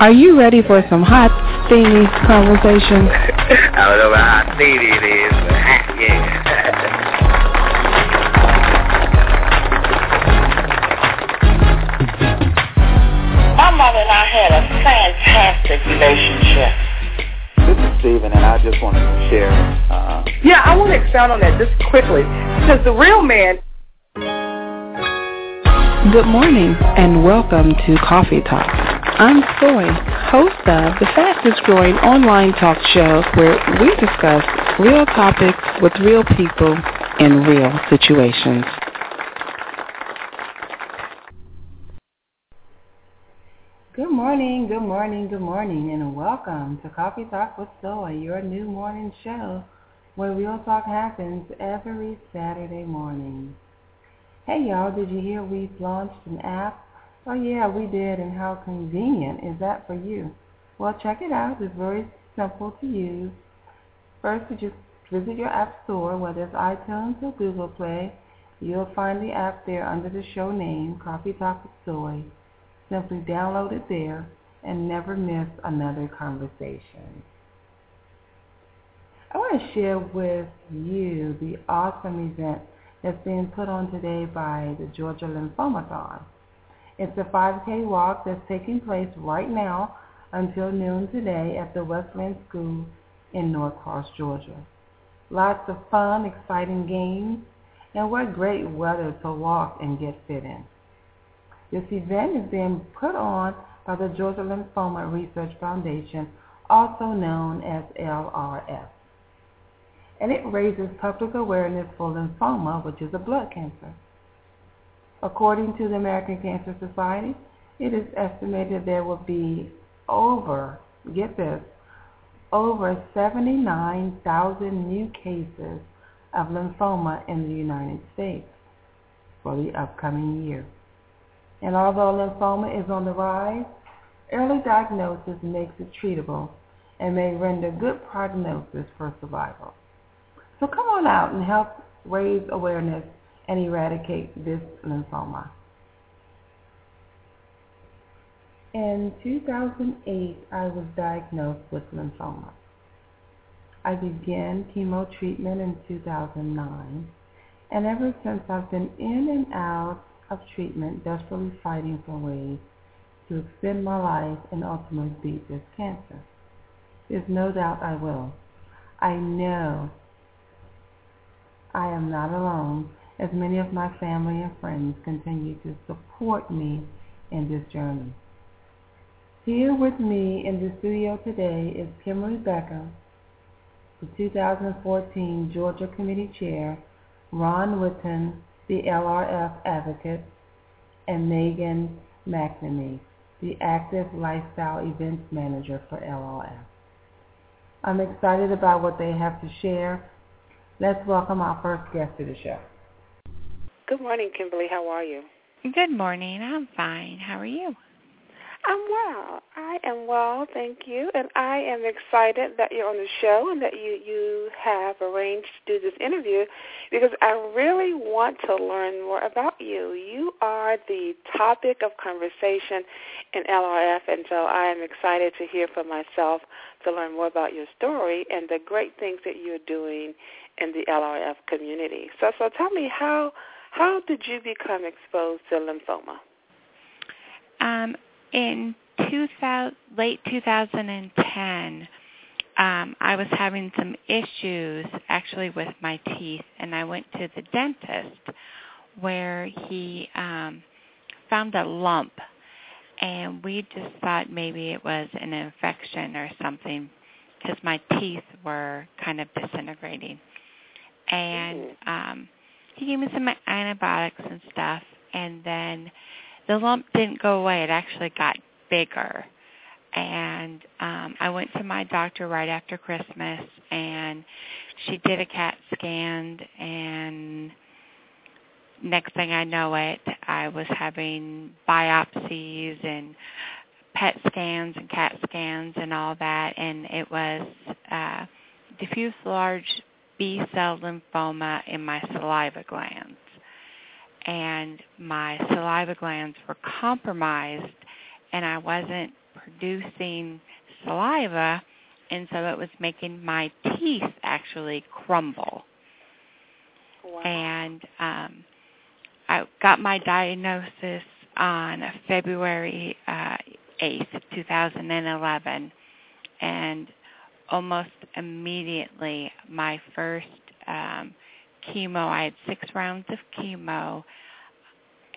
Are you ready for some hot, steamy conversation? I don't know about how steamy it is, but hot, yeah. My mother and I had a fantastic relationship. This is Steven, and I just want to share. Uh, Yeah, I want to expound on that just quickly. Because the real man Good morning and welcome to Coffee Talk. I'm Soy, host of the fastest growing online talk show where we discuss real topics with real people in real situations. Good morning, good morning, good morning, and welcome to Coffee Talk with Soy, your new morning show where real talk happens every Saturday morning. Hey y'all, did you hear we've launched an app? Oh yeah, we did, and how convenient is that for you? Well, check it out. It's very simple to use. First, you just visit your app store, whether it's iTunes or Google Play. You'll find the app there under the show name, Coffee Talk with Soy. Simply download it there and never miss another conversation. I want to share with you the awesome event that's being put on today by the Georgia Lymphomathon. It's a 5K walk that's taking place right now until noon today at the Wesleyan School in Norcross, Georgia. Lots of fun, exciting games, and what great weather to walk and get fit in. This event is being put on by the Georgia Lymphoma Research Foundation, also known as LRF. And it raises public awareness for lymphoma, which is a blood cancer. According to the American Cancer Society, it is estimated there will be over, get this, over 79,000 new cases of lymphoma in the United States for the upcoming year. And although lymphoma is on the rise, early diagnosis makes it treatable and may render good prognosis for survival. So come on out and help raise awareness and eradicate this lymphoma. In 2008, I was diagnosed with lymphoma. I began chemo treatment in 2009, and ever since I've been in and out of treatment, desperately fighting for ways to extend my life and ultimately beat this cancer. There's no doubt I will. I know I am not alone as many of my family and friends continue to support me in this journey. Here with me in the studio today is Kimberly Beckem, the 2014 Georgia Committee Chair, Ron Whitton, the LRF advocate, and Meghan McNamee, the Active Lifestyle Events Manager for LRF. I'm excited about what they have to share. Let's welcome our first guest to the show. Good morning, Kimberly. How are you? Good morning. I'm fine. How are you? I'm well. I am well, thank you. And I am excited that you're on the show and that you, you have arranged to do this interview because I really want to learn more about you. You are the topic of conversation in LRF, and so I am excited to hear for myself to learn more about your story and the great things that you're doing in the LRF community. So, so tell me how how did you become exposed to lymphoma? Um, in 2000, late 2010, um, I was having some issues actually with my teeth, and I went to the dentist where he um, found a lump, and we just thought maybe it was an infection or something because my teeth were kind of disintegrating. And um, he gave me some antibiotics and stuff, and then the lump didn't go away. It actually got bigger. And um I went to my doctor right after Christmas and she did a CAT scan and next thing I know it, I was having biopsies and PET scans and CAT scans and all that and it was uh diffuse large B cell lymphoma in my saliva glands and my saliva glands were compromised and I wasn't producing saliva and so it was making my teeth actually crumble. Wow. And um I got my diagnosis on February uh 8th, 2011 and almost immediately my first um chemo. I had six rounds of chemo,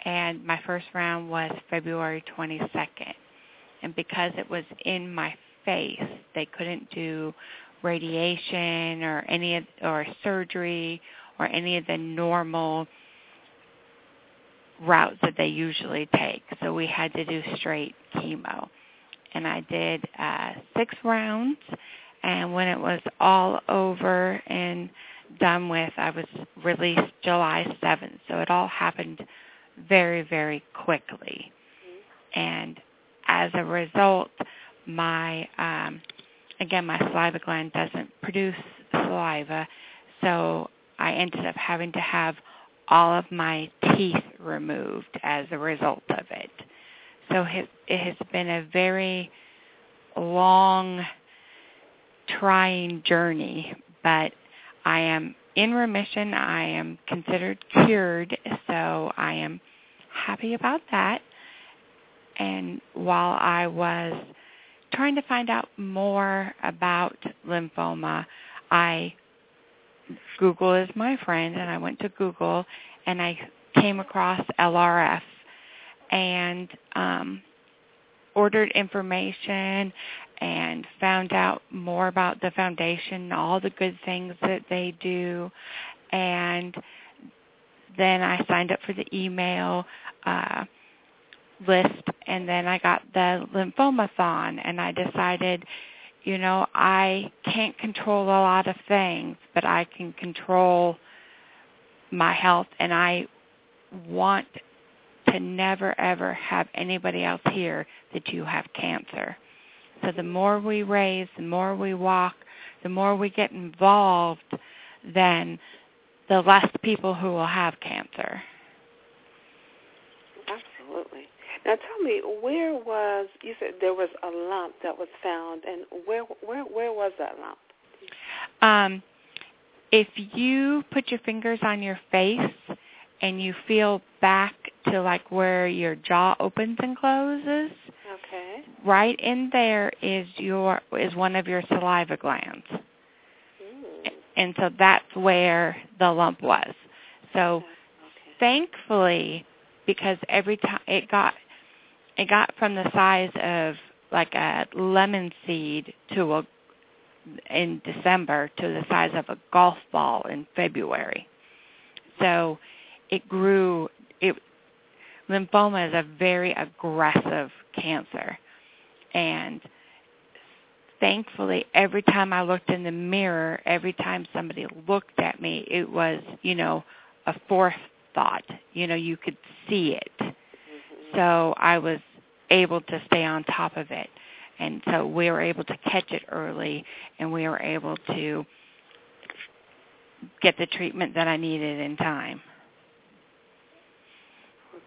and my first round was February 22nd. And because it was in my face, they couldn't do radiation or any of, or surgery or any of the normal routes that they usually take. So we had to do straight chemo. And I did uh six rounds and when it was all over and done with, I was released July 7th. So it all happened very, very quickly. And as a result, my, um, again, my saliva gland doesn't produce saliva. So I ended up having to have all of my teeth removed as a result of it. So it has been a very long, trying journey, but I am in remission. I am considered cured, so I am happy about that. And while I was trying to find out more about lymphoma, I Google is my friend and I went to Google and I came across LRF and um ordered information and found out more about the foundation, all the good things that they do, and then I signed up for the email uh, list, and then I got the lymphomathon, and I decided, you know, I can't control a lot of things, but I can control my health, and I want to never ever have anybody else hear that you have cancer. So the more we raise, the more we walk, the more we get involved, then the less people who will have cancer. Absolutely. Now tell me, where was you said there was a lump that was found, and where where where was that lump? Um, if you put your fingers on your face and you feel back to like where your jaw opens and closes, Okay. Right in there is your is one of your saliva glands. Mm. And so that's where the lump was. So Okay. thankfully because every time it got it got from the size of like a lemon seed to a in December to the size of a golf ball in February. So it grew it lymphoma is a very aggressive cancer. And thankfully every time I looked in the mirror, every time somebody looked at me, it was, you know, a fourth thought. You know, you could see it. Mm-hmm. So I was able to stay on top of it. And so we were able to catch it early and we were able to get the treatment that I needed in time.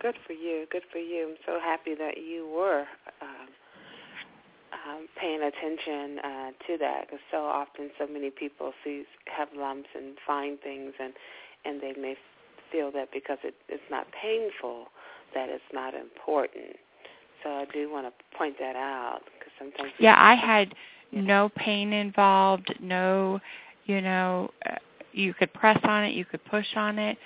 Good for you. Good for you. I'm so happy that you were um, um, paying attention uh, to that because so often so many people see have lumps and find things and and they may feel that because it, it's not painful that it's not important. So I do want to point that out because sometimes yeah, I had no pain involved, no, you know, uh, you could press on it, you could push on it,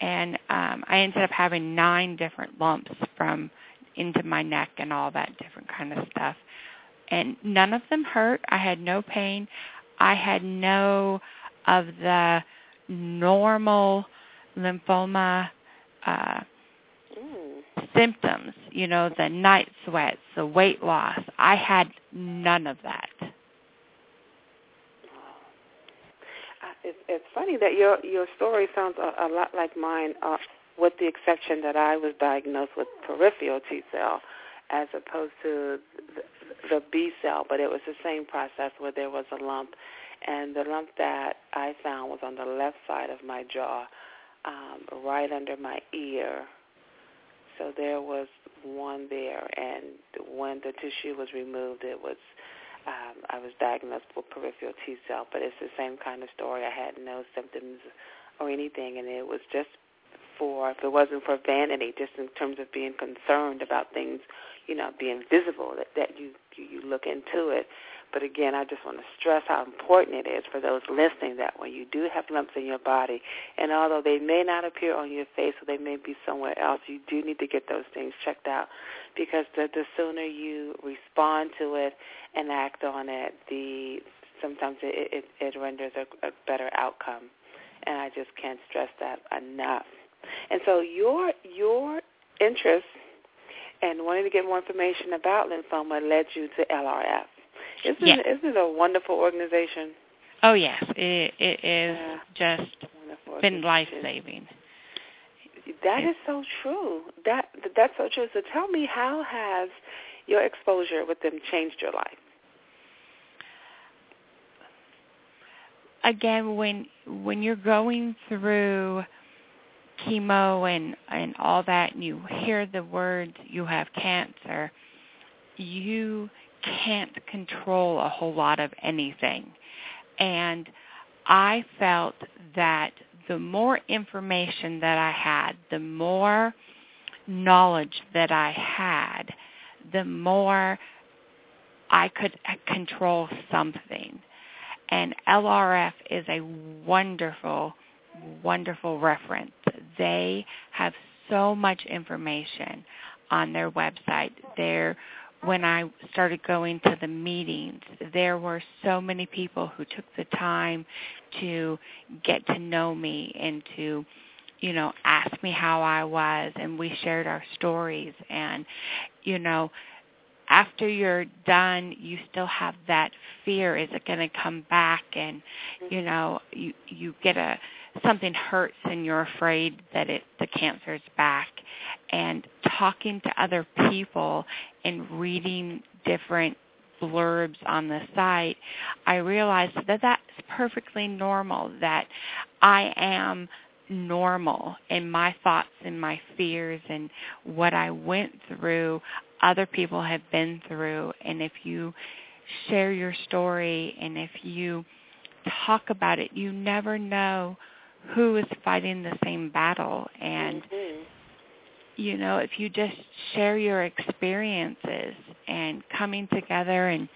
and um I ended up having nine different lumps from into my neck and all that different kind of stuff. And none of them hurt. I had no pain. I had no of the normal lymphoma uh mm. symptoms, you know, the night sweats, the weight loss. I had none of that. Uh, it's, funny that your your story sounds a, a lot like mine, uh, with the exception that I was diagnosed with peripheral T cell, as opposed to the, the B cell. But it was the same process where there was a lump, and the lump that I found was on the left side of my jaw. um, right under my ear. So there was one there, and when the tissue was removed, it was um, I was diagnosed with peripheral T cell, but it's the same kind of story. I had no symptoms or anything, and it was just for if it wasn't for vanity, just in terms of being concerned about things, you know, being visible that that you you look into it. But again, I just want to stress how important it is for those listening that when you do have lumps in your body, and although they may not appear on your face or they may be somewhere else, you do need to get those things checked out because the, the sooner you respond to it and act on it, the sometimes it, it, it renders a, a better outcome. And I just can't stress that enough. And so your your interest and wanting to get more information about lymphoma led you to LRF. Isn't it, isn't it a wonderful organization? Oh yes, it, it is yeah. just been life saving. That is so true. That that's so true. So tell me, how has your exposure with them changed your life? Again, when when you're going through chemo and and all that, and you hear the words "you have cancer," you can't control a whole lot of anything. And I felt that the more information that I had, the more knowledge that I had, the more I could control something. And LRF is a wonderful, wonderful reference. They have so much information on their website. They're when I started going to the meetings, there were so many people who took the time to get to know me and to, you know, ask me how I was and we shared our stories and, you know, after you're done, you still have that fear. Is it going to come back? And, you know, you, you get a, something hurts and you're afraid that it the cancer's back. And talking to other people and reading different blurbs on the site i realized that that's perfectly normal that i am normal in my thoughts and my fears and what i went through other people have been through. And if you share your story and if you talk about it you never know who is fighting the same battle. And mm-hmm. you know if you just share your experiences and coming together and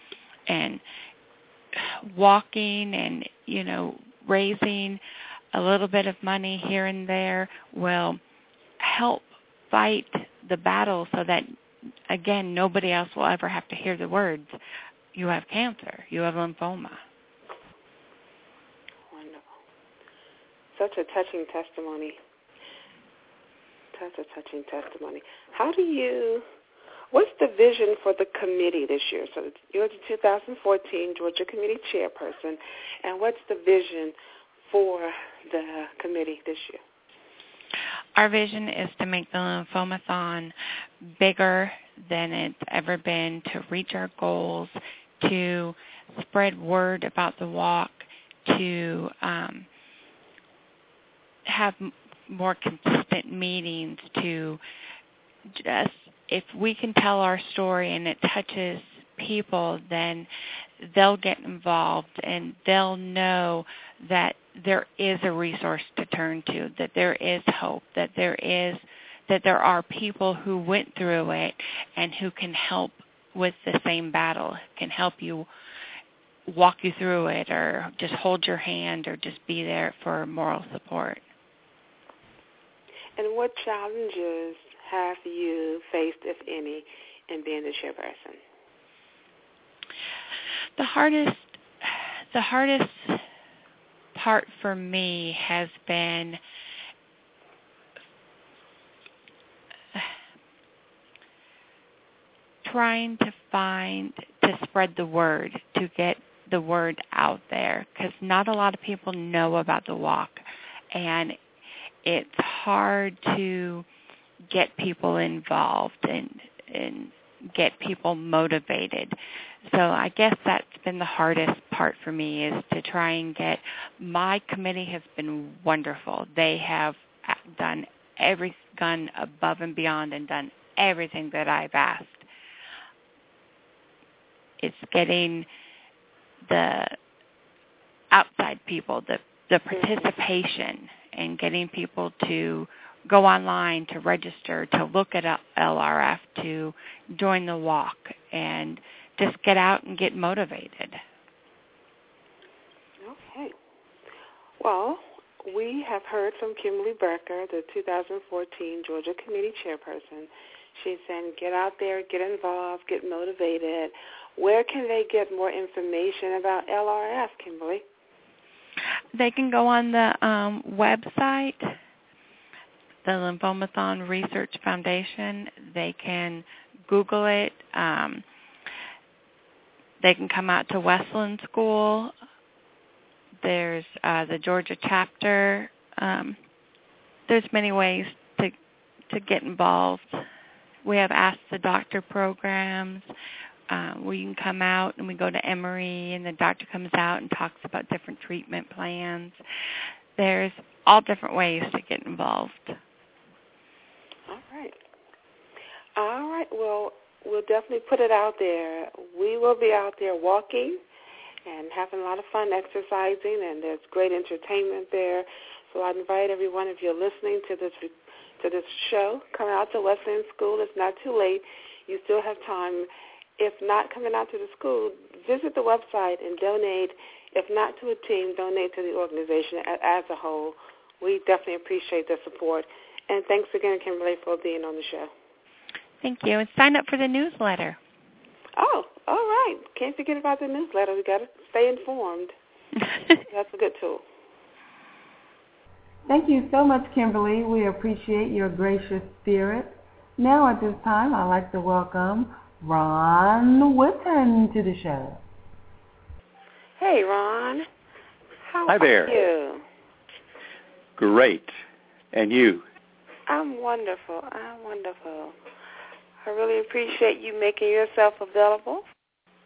and walking and you know raising a little bit of money here and there will help fight the battle so that again nobody else will ever have to hear the words you have cancer. You have lymphoma such a touching testimony. Such a touching testimony. How do you, what's the vision for the committee this year? So you're the 2014 Georgia Committee Chairperson, and what's the vision for the committee this year? Our vision is to make the Lymphomathon bigger than it's ever been, to reach our goals, to spread word about the walk, to um, have more consistent meetings to just if we can tell our story and it touches people then they'll get involved and they'll know that there is a resource to turn to that there is hope that there is that there are people who went through it and who can help with the same battle can help you walk you through it or just hold your hand or just be there for moral support and what challenges have you faced, if any, in being the chairperson? The hardest, the hardest part for me has been trying to find to spread the word to get the word out there because not a lot of people know about the walk and it's hard to get people involved and and get people motivated. So I guess that's been the hardest part for me is to try and get my committee has been wonderful. They have uh, done every gone above and beyond and done everything that I've asked. It's getting the outside people, the the participation and getting people to go online to register, to look at LRF, to join the walk, and just get out and get motivated. Okay. Well, we have heard from Kimberly Beckem, the 2014 Georgia Committee Chairperson. She's saying get out there, get involved, get motivated. Where can they get more information about LRF, Kimberly? They can go on the um, website, the Lymphomathon Research Foundation. They can Google it. Um, they can come out to Wesleyan School. There's uh, the Georgia chapter. Um, there's many ways to to get involved. We have Ask the Doctor programs uh, where you can come out and we go to Emory and the doctor comes out and talks about different treatment plans. There's all different ways to get involved. All right. All right. Well, we'll definitely put it out there. We will be out there walking and having a lot of fun exercising, and there's great entertainment there. So I invite everyone, if you're listening to this to this show, come out to Wesleyan School. It's not too late. You still have time if not coming out to the school, visit the website and donate. If not to a team, donate to the organization as a whole. We definitely appreciate the support. And thanks again, Kimberly, for being on the show. Thank you. And sign up for the newsletter. Oh, all right. Can't forget about the newsletter. We got to stay informed. That's a good tool. Thank you so much, Kimberly. We appreciate your gracious spirit. Now at this time, I'd like to welcome Ron Whitton to the show. Hey, Ron. How Hi there. are you? Great. And you? I'm wonderful. I'm wonderful. I really appreciate you making yourself available.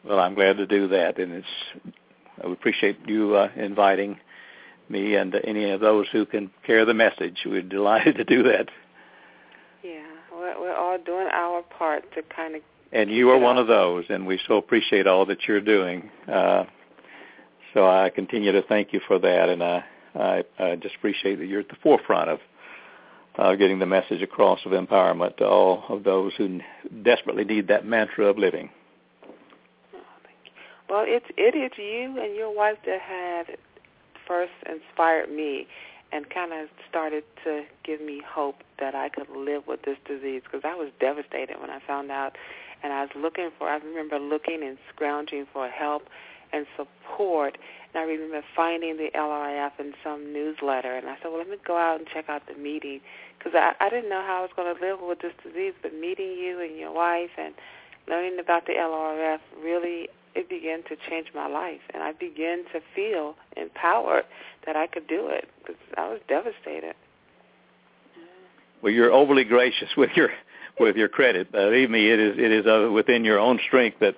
Well, I'm glad to do that, and it's I appreciate you uh, inviting me and uh, any of those who can carry the message. We're delighted to do that. Yeah, we're, we're all doing our part to kind of and you are one of those, and we so appreciate all that you're doing. Uh, so I continue to thank you for that, and I, I, I just appreciate that you're at the forefront of uh, getting the message across of empowerment to all of those who desperately need that mantra of living. Well, it's it is you and your wife that had first inspired me and kind of started to give me hope that I could live with this disease because I was devastated when I found out and I was looking for. I remember looking and scrounging for help and support. And I remember finding the LRF in some newsletter, and I said, "Well, let me go out and check out the meeting," because I, I didn't know how I was going to live with this disease. But meeting you and your wife and learning about the LRF really it began to change my life, and I began to feel empowered that I could do it because I was devastated. Well, you're overly gracious with your with your credit. Believe me, it is it is uh, within your own strength that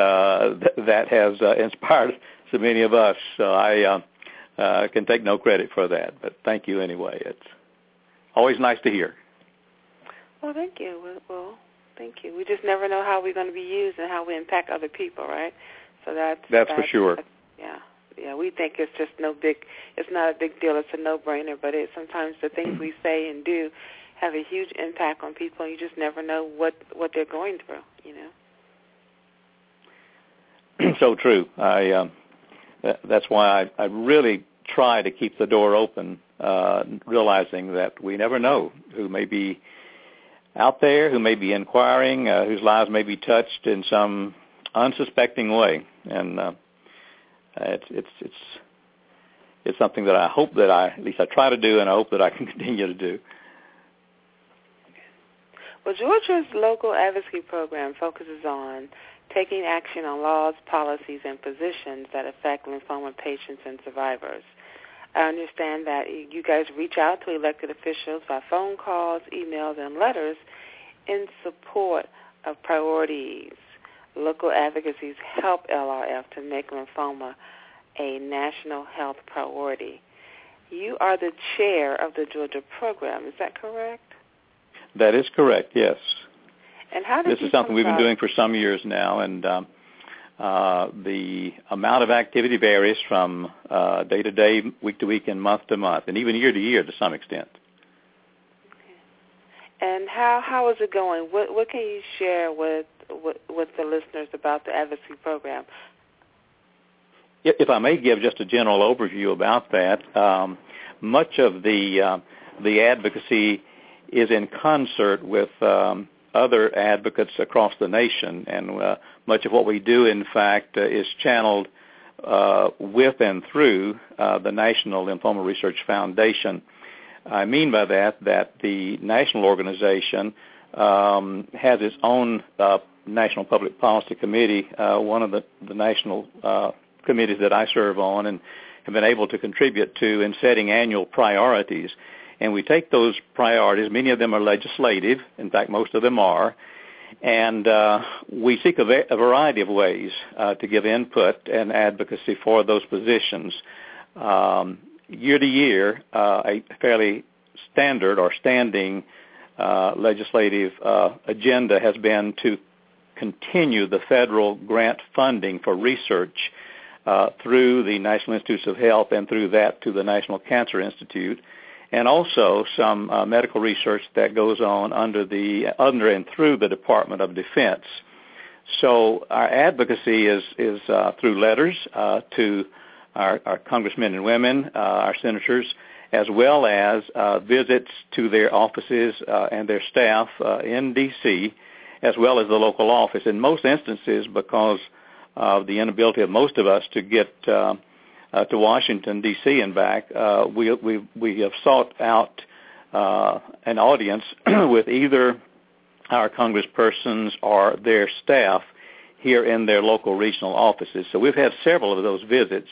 uh, th- that has uh, inspired so many of us. So I uh, uh, can take no credit for that, but thank you anyway. It's always nice to hear. Well, thank you. Well, thank you. We just never know how we're going to be used and how we impact other people, right? So that's that's, that's for sure. That's, yeah, yeah. We think it's just no big. It's not a big deal. It's a no-brainer. But it sometimes the things we say and do have a huge impact on people. You just never know what what they're going through. You know. so true. I um, that, that's why I, I really try to keep the door open, uh, realizing that we never know who may be out there, who may be inquiring, uh, whose lives may be touched in some unsuspecting way, and uh, it's it's it's it's something that I hope that I at least I try to do, and I hope that I can continue to do. Well, Georgia's local advocacy program focuses on taking action on laws, policies, and positions that affect lymphoma patients and survivors. I understand that you guys reach out to elected officials by phone calls, emails, and letters in support of priorities. Local advocacies help LRF to make lymphoma a national health priority. you are the chair of the Georgia program. Is that correct? That is correct. Yes. And how did this is something we've been doing for some years now, and um, uh, the amount of activity varies from uh, day to day, week to week, and month to month, and even year to year to some extent. And how how is it going? What what can you share with with, with the listeners about the advocacy program? If I may give just a general overview about that, um, much of the uh, the advocacy is in concert with um, other advocates across the nation, and uh, much of what we do, in fact, uh, is channeled uh, with and through uh, the National Lymphoma Research Foundation. I mean by that that the national organization um, has its own uh, National Public Policy Committee, uh, one of the, the national committees that I serve on, and have been able to contribute to in setting annual priorities. And we take those priorities, many of them are legislative, in fact most of them are, and uh, we seek a, va- a, variety of ways uh, to give input and advocacy for those positions. Um, year to year, uh, a fairly standard or standing uh, legislative uh, agenda has been to continue the federal grant funding for research uh, through the National Institutes of Health and through that to the National Cancer Institute, and also some uh, medical research that goes on under the under and through the Department of Defense. So our advocacy is is uh, through letters uh, to our, our, congressmen and women, uh, our senators, as well as uh, visits to their offices and their staff in D.C., as well as the local office. In most instances, because of the inability of most of us to get uh, to Washington D.C. and back, uh, we we we have sought out uh, an audience with either our congresspersons or their staff here in their local regional offices. So we've had several of those visits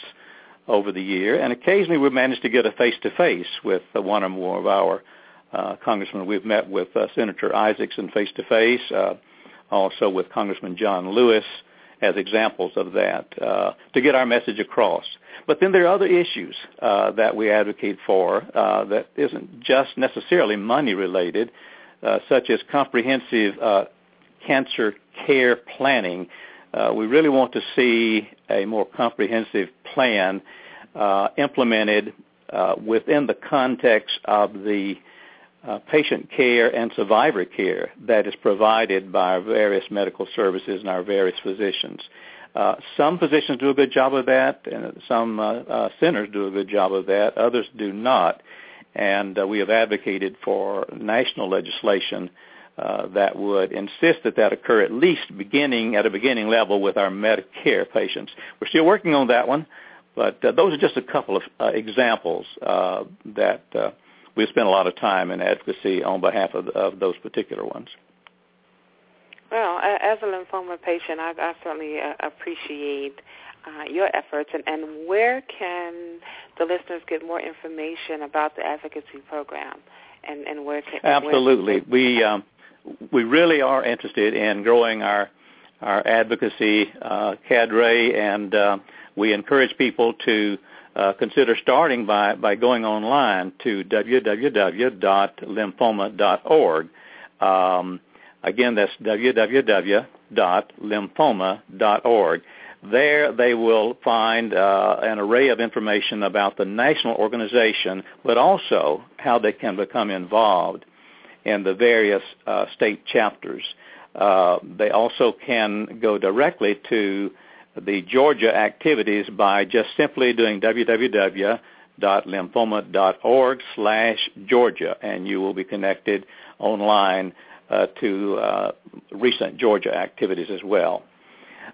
over the year, and occasionally we've managed to get a face-to-face with uh, one or more of our uh, congressmen. We've met with uh, Senator Isakson face-to-face, uh, also with Congressman John Lewis, as examples of that uh, to get our message across. But then there are other issues uh, that we advocate for uh, that isn't just necessarily money related, uh, such as comprehensive uh, cancer care planning. Uh, we really want to see a more comprehensive plan implemented within the context of the uh, patient care and survivor care that is provided by our various medical services and our various physicians. Uh, some physicians do a good job of that, and some uh, uh, centers do a good job of that. Others do not, and uh, we have advocated for national legislation uh, that would insist that that occur at least beginning at a beginning level with our Medicare patients. We're still working on that one, but those are just a couple of examples that we spend a lot of time in advocacy on behalf of, of those particular ones. Well, as a lymphoma patient, I, I certainly uh, appreciate uh, your efforts. And, and where can the listeners get more information about the advocacy program? And, and where can absolutely where we um, we really are interested in growing our our advocacy uh, cadre, and uh, we encourage people to uh, consider starting by, by going online to www.lymphoma.org. Um, again, that's www.lymphoma.org. There they will find uh, an array of information about the national organization, but also how they can become involved in the various uh, state chapters. Uh, they also can go directly to the Georgia activities by just simply doing www.lymphoma.org slash Georgia, and you will be connected online uh, to uh, recent Georgia activities as well.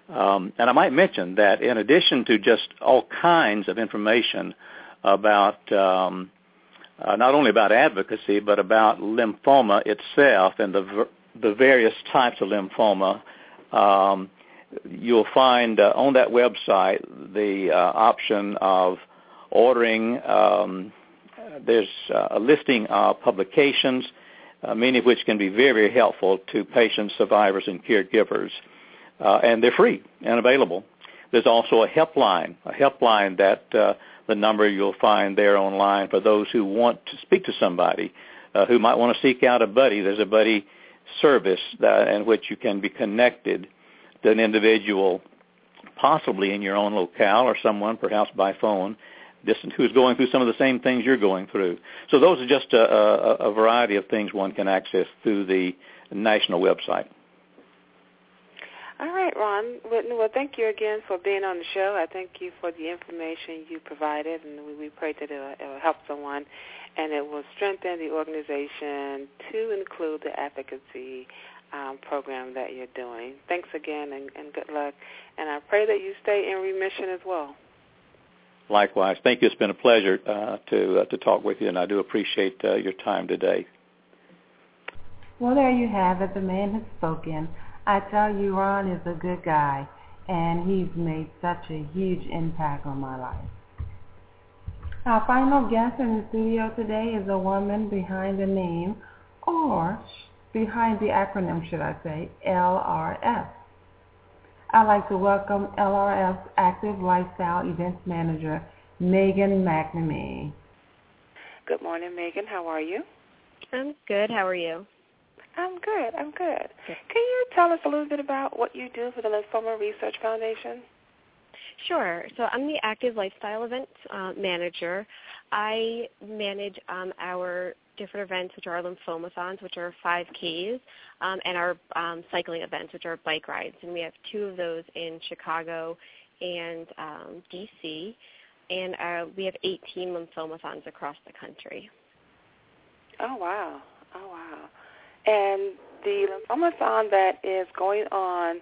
Um, and I might mention that in addition to just all kinds of information about um, uh, not only about advocacy, but about lymphoma itself and the, the various types of lymphoma, um, you'll find uh, on that website the uh, option of ordering. Um, there's uh, a listing of publications, uh, many of which can be very, very helpful to patients, survivors, and caregivers, uh, and they're free and available. There's also a helpline, a helpline that the number you'll find there online for those who want to speak to somebody uh, who might want to seek out a buddy. There's a buddy service that, in which you can be connected an individual, possibly in your own locale or someone perhaps by phone, who's going through some of the same things you're going through. So those are just a, a, a variety of things one can access through the national website. All right, Ron Well, thank you again for being on the show. I thank you for the information you provided, and we, pray that it will help someone, and it will strengthen the organization to include the advocacy um, program that you're doing. Thanks again, and, and good luck. And I pray that you stay in remission as well. Likewise, thank you. It's been a pleasure uh, to uh, to talk with you, and I do appreciate uh, your time today. Well, there you have it. The man has spoken. I tell you, Ron is a good guy, and he's made such a huge impact on my life. Our final guest in the studio today is a woman behind the name, or behind the acronym, should I say, LRF. I'd like to welcome LRF Active Lifestyle Events Manager, Meghan McNamee. Good morning, Meghan. How are you? I'm good. How are you? I'm good. I'm good. good. Can you tell us a little bit about what you do for the Lymphoma Research Foundation? Sure. So I'm the Active Lifestyle Events uh, Manager. I manage um, our different events, which are our lymphomathons, which are 5Ks, um, and our um, cycling events, which are bike rides. And we have two of those in Chicago and um, DC. And uh, we have 18 lymphomathons across the country. Oh, wow. Oh, wow. And the lymphomathon that is going on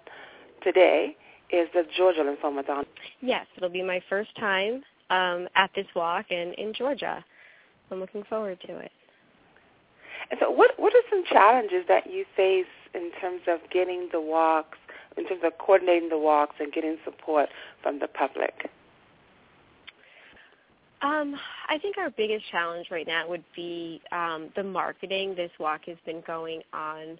today is the Georgia lymphoma, Lymphomathon. Yes, it'll be my first time um, at this walk in, in Georgia. I'm looking forward to it. And so what what are some challenges that you face in terms of getting the walks, in terms of coordinating the walks and getting support from the public? Um, I think our biggest challenge right now would be um, the marketing. This walk has been going on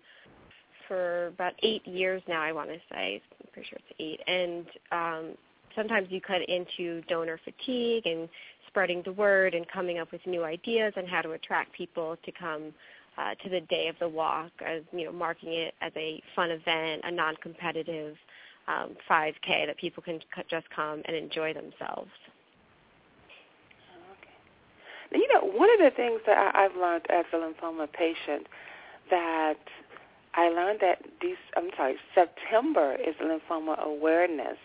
for about eight years now. I want to say, I'm pretty sure it's eight, and um, sometimes you cut into donor fatigue and spreading the word and coming up with new ideas on how to attract people to come uh, to the day of the walk, as you know, marking it as a fun event, a non-competitive um, 5K that people can just come and enjoy themselves. You know, one of the things that I've learned as a lymphoma patient that I learned that these I'm sorry, September is lymphoma awareness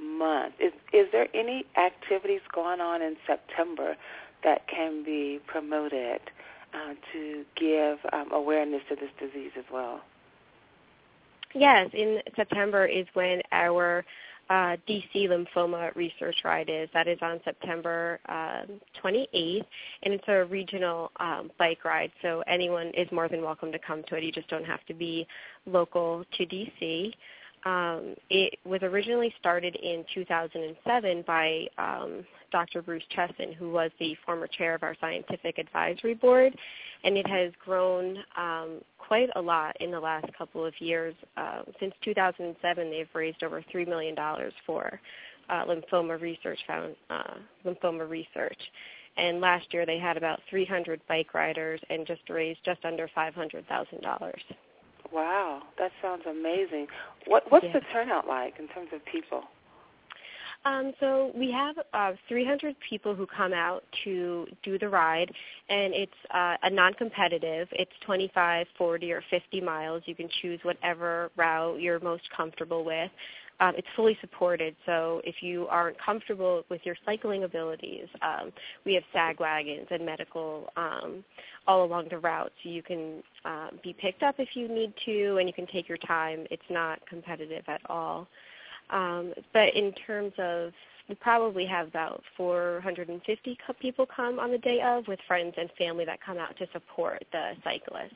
month. Is is there any activities going on in September that can be promoted uh, to give um, awareness to this disease as well? Yes, in September is when our uh, DC Lymphoma Research Ride is. That is on September uh, 28th, and it's a regional um, bike ride, so anyone is more than welcome to come to it. You just don't have to be local to DC. Um, it was originally started in 2007 by um, Dr. Bruce Cheson, who was the former chair of our scientific advisory board, and it has grown um, quite a lot in the last couple of years. Uh, since 2007, they've raised over $3 million for uh, lymphoma research, found, uh, lymphoma research. And last year they had about 300 bike riders and just raised just under $500,000. Wow, that sounds amazing. What what's yeah. the turnout like in terms of people? Um, so we have uh, 300 people who come out to do the ride, and it's uh, a non-competitive. It's 25, 40, or 50 miles. You can choose whatever route you're most comfortable with. Um, it's fully supported, so if you aren't comfortable with your cycling abilities, um, we have sag wagons and medical um, all along the route, so you can uh, be picked up if you need to, and you can take your time. It's not competitive at all. Um, but in terms of, we probably have about 450 people come on the day of with friends and family that come out to support the cyclists.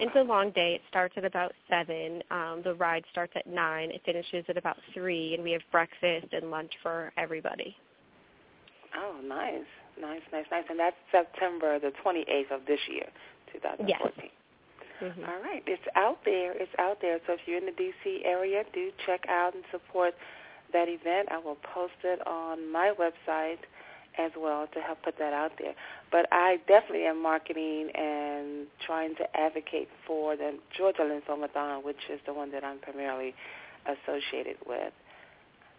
It's a long day. It starts at about 7. Um, the ride starts at 9. It finishes at about 3, and we have breakfast and lunch for everybody. Oh, nice. Nice, nice, nice. And that's September the 28th of this year, 2014. Yes. Mm-hmm. All right, it's out there. It's out there. So if you're in the D.C. area, do check out and support that event. I will post it on my website as well to help put that out there. But I definitely am marketing and trying to advocate for the Georgia Lymphomathon, which is the one that I'm primarily associated with.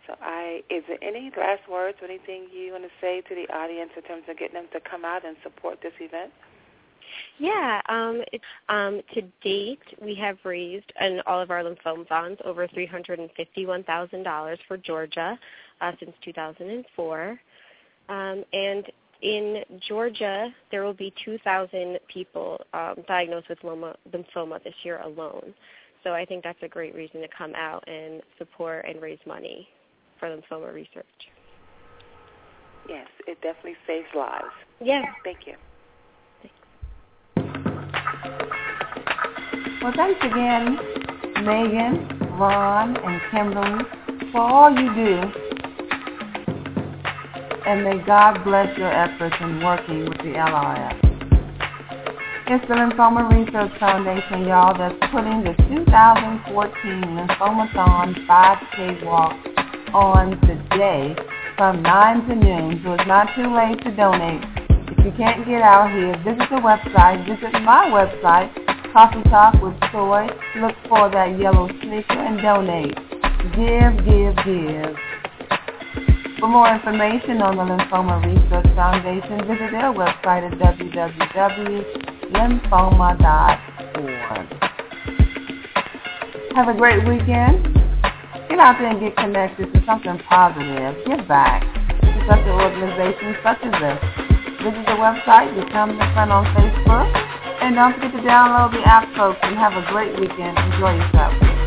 So I is there any last words or anything you want to say to the audience in terms of getting them to come out and support this event? Yeah, um, um, to date, we have raised in all of our lymphomathons over $351,000 for Georgia uh, since 2004. Um, and in Georgia, there will be 2,000 people um, diagnosed with lymphoma, lymphoma this year alone. So I think that's a great reason to come out and support and raise money for lymphoma research. Yes, it definitely saves lives. Yes. Thank you. Well, thanks again, Meghan, Ron, and Kimberly, for all you do. And may God bless your efforts in working with the LRF. It's the Lymphoma Research Foundation, y'all, that's putting the 2014 Lymphomathon 5K walk on today from 9 to noon, so it's not too late to donate. If you can't get out here, visit the website, visit my website, Coffee Talk with Soy. Look for that yellow sneaker and donate. Give, give, give. For more information on the Lymphoma Research Foundation, visit their website at www.lymphoma.org. Have a great weekend. Get out there and get connected to something positive. Give back to such an organization such as this. Visit the website, become a friend on Facebook, and don't forget to download the app, folks, and have a great weekend. Enjoy yourself.